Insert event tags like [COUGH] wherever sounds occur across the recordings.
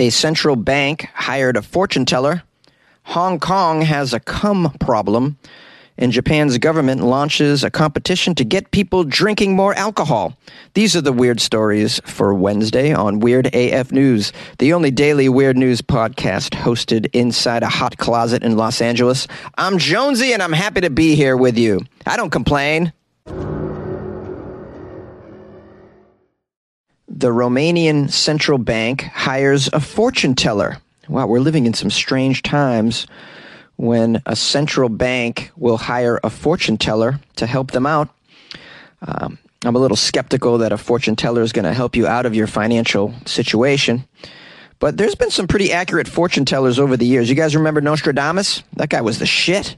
A central bank hired a fortune teller. Hong Kong has a cum problem. And Japan's government launches a competition to get people drinking more alcohol. These are the weird stories for Wednesday on Weird AF News, the only daily weird news podcast hosted inside a hot closet in Los Angeles. I'm Jonesy and I'm happy to be here with you. I don't complain. The Romanian central bank hires a fortune teller. Wow, we're living in some strange times when a central bank will hire a fortune teller to help them out. Um, I'm a little skeptical that a fortune teller is going to help you out of your financial situation. But there's been some pretty accurate fortune tellers over the years. You guys remember Nostradamus? That guy was the shit.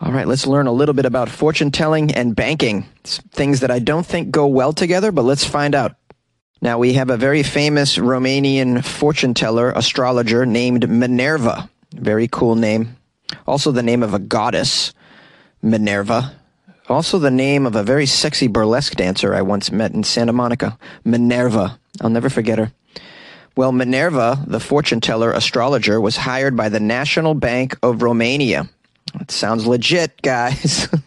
All right, let's learn a little bit about fortune telling and banking. It's things that I don't think go well together, but let's find out. Now, we have a very famous Romanian fortune teller, astrologer named Minerva. Very cool name. Also, the name of a goddess, Minerva. Also, the name of a very sexy burlesque dancer I once met in Santa Monica, Minerva. I'll never forget her. Well, Minerva, the fortune teller astrologer, was hired by the National Bank of Romania. Sounds legit, guys. [LAUGHS]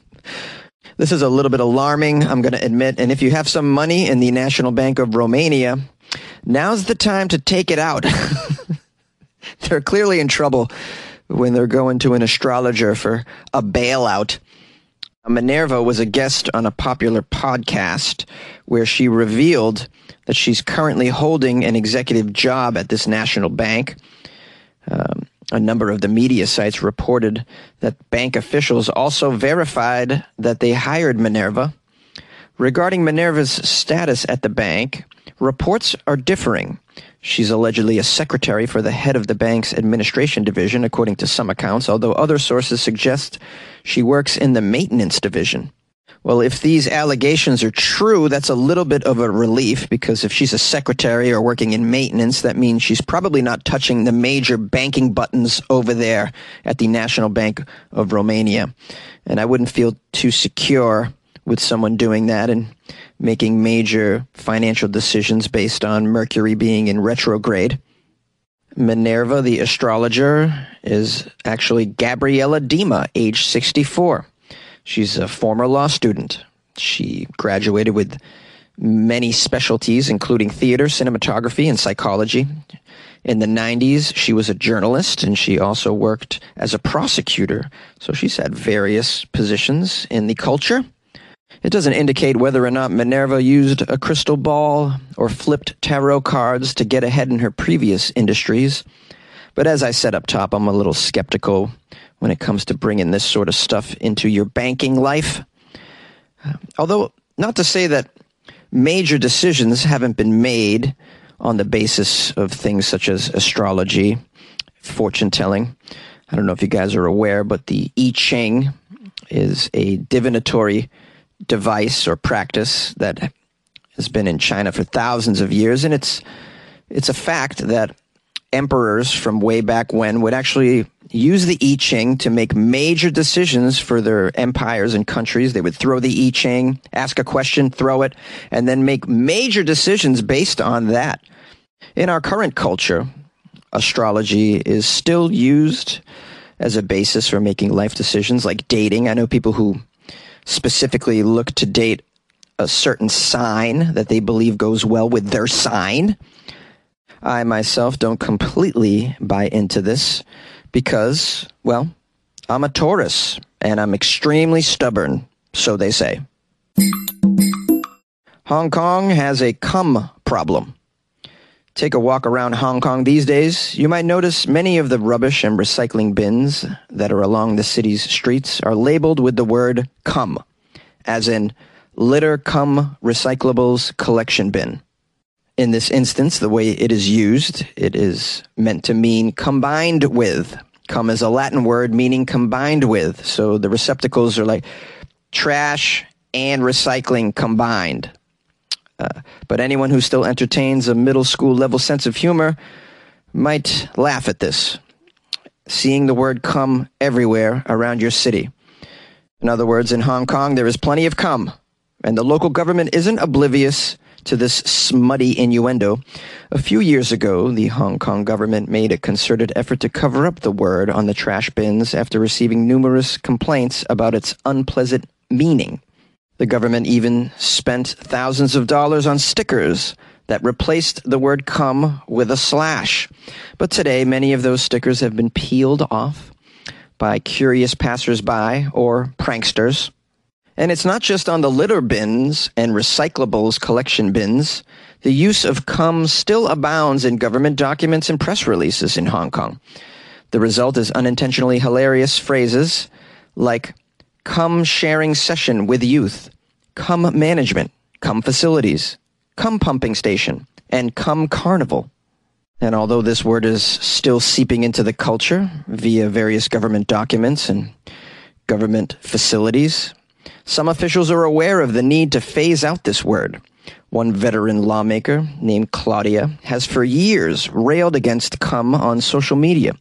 This is a little bit alarming, I'm going to admit. And if you have some money in the National Bank of Romania, now's the time to take it out. [LAUGHS] they're clearly in trouble when they're going to an astrologer for a bailout. Minerva was a guest on a popular podcast where she revealed that she's currently holding an executive job at this national bank. Um, a number of the media sites reported that bank officials also verified that they hired Minerva. Regarding Minerva's status at the bank, reports are differing. She's allegedly a secretary for the head of the bank's administration division, according to some accounts, although other sources suggest she works in the maintenance division. Well, if these allegations are true, that's a little bit of a relief because if she's a secretary or working in maintenance, that means she's probably not touching the major banking buttons over there at the National Bank of Romania. And I wouldn't feel too secure with someone doing that and making major financial decisions based on Mercury being in retrograde. Minerva, the astrologer, is actually Gabriella Dima, age 64. She's a former law student. She graduated with many specialties, including theater, cinematography, and psychology. In the 90s, she was a journalist and she also worked as a prosecutor. So she's had various positions in the culture. It doesn't indicate whether or not Minerva used a crystal ball or flipped tarot cards to get ahead in her previous industries. But as I said up top, I'm a little skeptical when it comes to bringing this sort of stuff into your banking life. Uh, although, not to say that major decisions haven't been made on the basis of things such as astrology, fortune telling. I don't know if you guys are aware, but the I Ching is a divinatory device or practice that has been in China for thousands of years, and it's it's a fact that emperors from way back when would actually use the I Ching to make major decisions for their empires and countries. They would throw the I Ching, ask a question, throw it, and then make major decisions based on that. In our current culture, astrology is still used as a basis for making life decisions like dating. I know people who specifically look to date a certain sign that they believe goes well with their sign. I myself don't completely buy into this because, well, I'm a Taurus and I'm extremely stubborn, so they say. Hong Kong has a cum problem. Take a walk around Hong Kong these days, you might notice many of the rubbish and recycling bins that are along the city's streets are labeled with the word cum, as in litter cum recyclables collection bin. In this instance, the way it is used, it is meant to mean combined with. Cum is a Latin word meaning combined with. So the receptacles are like trash and recycling combined. Uh, but anyone who still entertains a middle school level sense of humor might laugh at this. Seeing the word cum everywhere around your city. In other words, in Hong Kong, there is plenty of come, and the local government isn't oblivious to this smutty innuendo. A few years ago, the Hong Kong government made a concerted effort to cover up the word on the trash bins after receiving numerous complaints about its unpleasant meaning. The government even spent thousands of dollars on stickers that replaced the word cum with a slash. But today, many of those stickers have been peeled off by curious passersby or pranksters. And it's not just on the litter bins and recyclables collection bins. The use of cum still abounds in government documents and press releases in Hong Kong. The result is unintentionally hilarious phrases like cum sharing session with youth, cum management, cum facilities, cum pumping station, and cum carnival. And although this word is still seeping into the culture via various government documents and government facilities, some officials are aware of the need to phase out this word. One veteran lawmaker named Claudia has for years railed against cum on social media,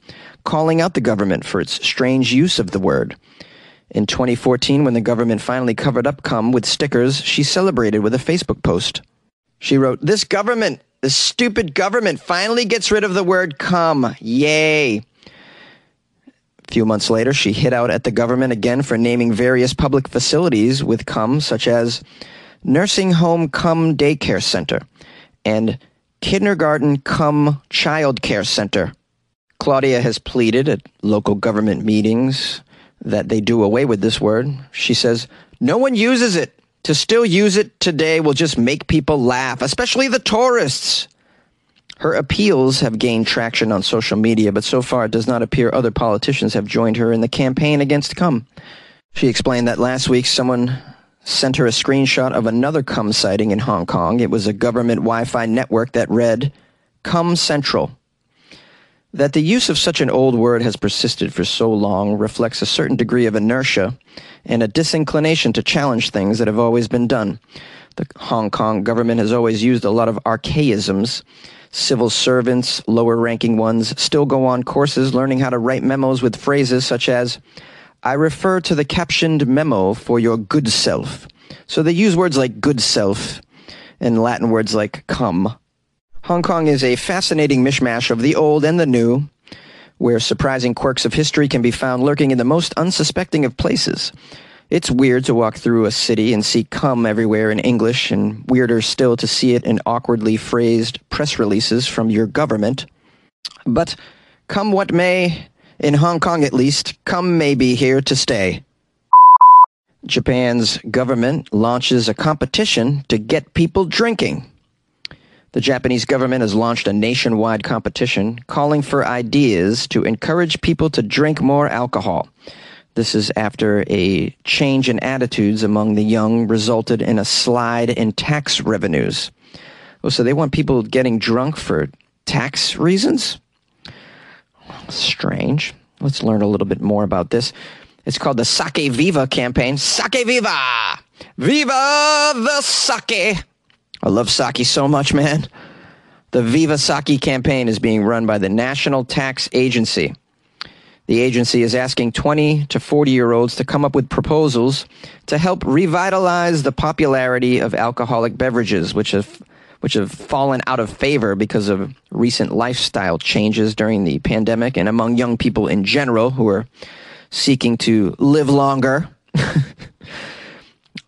calling out the government for its strange use of the word. In 2014, when the government finally covered up cum with stickers, she celebrated with a Facebook post. She wrote, This government, this stupid government, finally gets rid of the word cum. Yay. Few months later, she hit out at the government again for naming various public facilities with cum, such as Nursing Home Cum Daycare Center and Kindergarten Cum Child Care Center. Claudia has pleaded at local government meetings that they do away with this word. She says, No one uses it. To still use it today will just make people laugh, especially the tourists. Her appeals have gained traction on social media, but so far it does not appear other politicians have joined her in the campaign against cum. She explained that last week someone sent her a screenshot of another cum sighting in Hong Kong. It was a government Wi Fi network that read, Cum Central. That the use of such an old word has persisted for so long reflects a certain degree of inertia and a disinclination to challenge things that have always been done. The Hong Kong government has always used a lot of archaisms. Civil servants, lower ranking ones, still go on courses learning how to write memos with phrases such as, I refer to the captioned memo for your good self. So they use words like good self and Latin words like cum Hong Kong is a fascinating mishmash of the old and the new, where surprising quirks of history can be found lurking in the most unsuspecting of places. It's weird to walk through a city and see cum everywhere in English, and weirder still to see it in awkwardly phrased press releases from your government. But come what may, in Hong Kong at least, come may be here to stay. Japan's government launches a competition to get people drinking. The Japanese government has launched a nationwide competition calling for ideas to encourage people to drink more alcohol. This is after a change in attitudes among the young resulted in a slide in tax revenues. Oh, so they want people getting drunk for tax reasons? Strange. Let's learn a little bit more about this. It's called the Sake Viva campaign. Sake Viva! Viva the sake! I love sake so much, man. The Viva Sake campaign is being run by the National Tax Agency. The agency is asking 20 to 40 year olds to come up with proposals to help revitalize the popularity of alcoholic beverages, which have, which have fallen out of favor because of recent lifestyle changes during the pandemic and among young people in general who are seeking to live longer. [LAUGHS]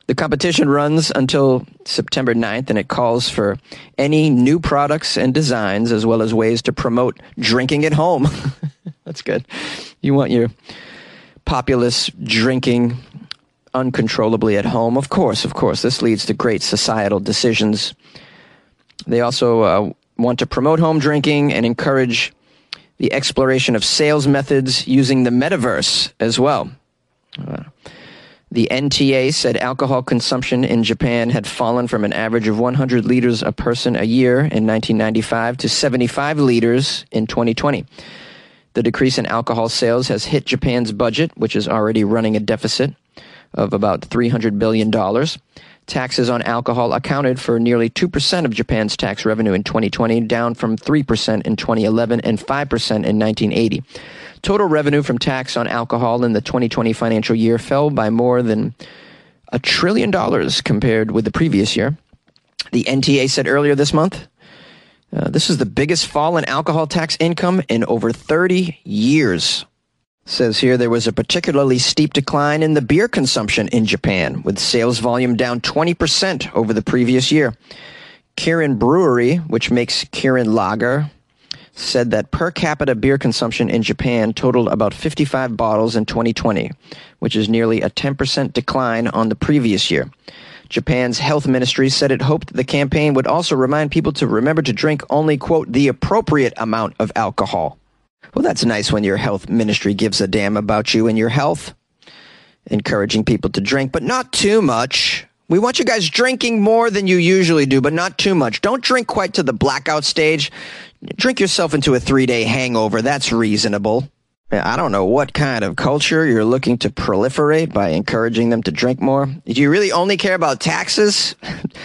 The competition runs until September 9th and it calls for any new products and designs as well as ways to promote drinking at home. [LAUGHS] That's good. You want your populace drinking uncontrollably at home. Of course, of course. This leads to great societal decisions. They also uh, want to promote home drinking and encourage the exploration of sales methods using the metaverse as well. Uh, the NTA said alcohol consumption in Japan had fallen from an average of 100 liters a person a year in 1995 to 75 liters in 2020. The decrease in alcohol sales has hit Japan's budget, which is already running a deficit of about $300 billion. Taxes on alcohol accounted for nearly 2% of Japan's tax revenue in 2020, down from 3% in 2011 and 5% in 1980. Total revenue from tax on alcohol in the 2020 financial year fell by more than a trillion dollars compared with the previous year. the NTA said earlier this month. Uh, this is the biggest fall in alcohol tax income in over 30 years. Says here there was a particularly steep decline in the beer consumption in Japan, with sales volume down 20% over the previous year. Kirin Brewery, which makes Kirin Lager, said that per capita beer consumption in Japan totaled about 55 bottles in 2020, which is nearly a 10% decline on the previous year. Japan's health ministry said it hoped the campaign would also remind people to remember to drink only, quote, the appropriate amount of alcohol. Well, that's nice when your health ministry gives a damn about you and your health, encouraging people to drink, but not too much. We want you guys drinking more than you usually do, but not too much. Don't drink quite to the blackout stage. Drink yourself into a three day hangover. That's reasonable. I don't know what kind of culture you're looking to proliferate by encouraging them to drink more. Do you really only care about taxes?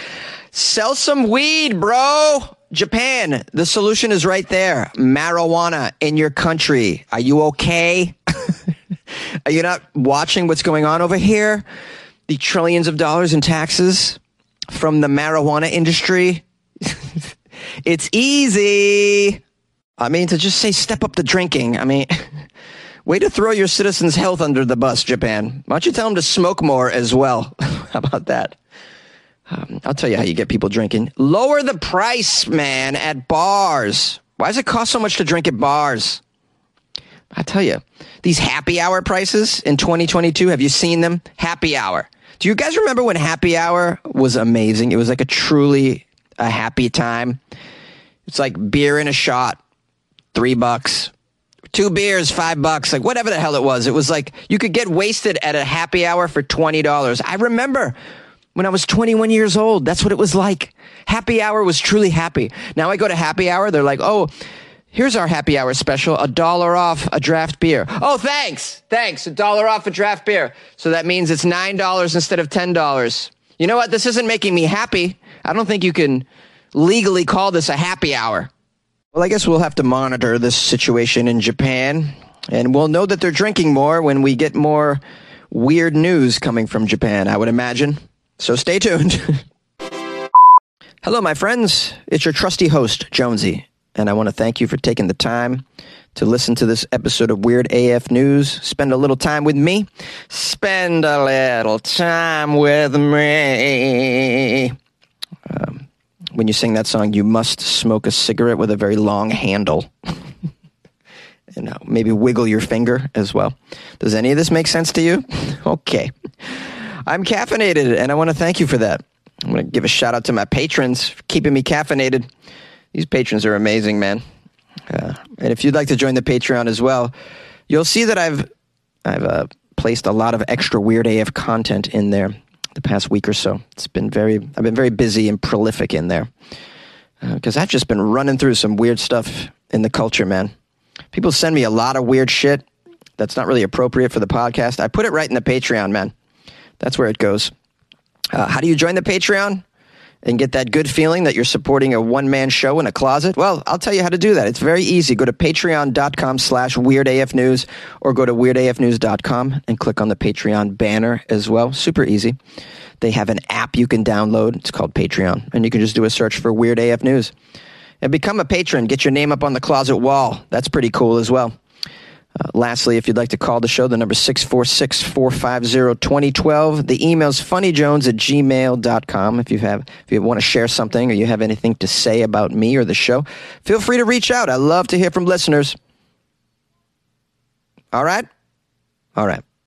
[LAUGHS] Sell some weed, bro. Japan, the solution is right there. Marijuana in your country. Are you okay? [LAUGHS] Are you not watching what's going on over here? The trillions of dollars in taxes from the marijuana industry. [LAUGHS] it's easy. I mean, to just say step up the drinking. I mean, way to throw your citizens' health under the bus, Japan. Why don't you tell them to smoke more as well? [LAUGHS] How about that? Um, I'll tell you how you get people drinking. Lower the price, man, at bars. Why does it cost so much to drink at bars? I tell you, these happy hour prices in 2022, have you seen them? Happy hour. Do you guys remember when happy hour was amazing? It was like a truly a happy time. It's like beer in a shot, three bucks. Two beers, five bucks, like whatever the hell it was. It was like you could get wasted at a happy hour for $20. I remember when I was 21 years old. That's what it was like. Happy hour was truly happy. Now I go to happy hour, they're like, oh, here's our happy hour special, a dollar off a draft beer. Oh, thanks. Thanks. A dollar off a draft beer. So that means it's $9 instead of $10. You know what? This isn't making me happy. I don't think you can legally call this a happy hour. Well, I guess we'll have to monitor this situation in Japan, and we'll know that they're drinking more when we get more weird news coming from Japan, I would imagine. So stay tuned. [LAUGHS] Hello, my friends. It's your trusty host, Jonesy, and I want to thank you for taking the time to listen to this episode of Weird AF News. Spend a little time with me. Spend a little time with me. When you sing that song, you must smoke a cigarette with a very long handle. [LAUGHS] and uh, maybe wiggle your finger as well. Does any of this make sense to you? [LAUGHS] okay. I'm caffeinated, and I want to thank you for that. I'm going to give a shout out to my patrons for keeping me caffeinated. These patrons are amazing, man. Uh, and if you'd like to join the Patreon as well, you'll see that I've I've uh, placed a lot of extra weird AF content in there the past week or so. It's been very I've been very busy and prolific in there because uh, I've just been running through some weird stuff in the culture, man. People send me a lot of weird shit that's not really appropriate for the podcast. I put it right in the Patreon, man. That's where it goes. Uh, how do you join the Patreon and get that good feeling that you're supporting a one man show in a closet? Well, I'll tell you how to do that. It's very easy. Go to patreon.com slash weirdafnews or go to weirdafnews.com and click on the Patreon banner as well. Super easy. They have an app you can download. It's called Patreon. And you can just do a search for Weird AF News. And become a patron. Get your name up on the closet wall. That's pretty cool as well. Lastly, if you'd like to call the show, the number is 646 450 2012. The email's funnyjones at gmail.com. If you have, if you want to share something or you have anything to say about me or the show, feel free to reach out. I love to hear from listeners. All right? All right.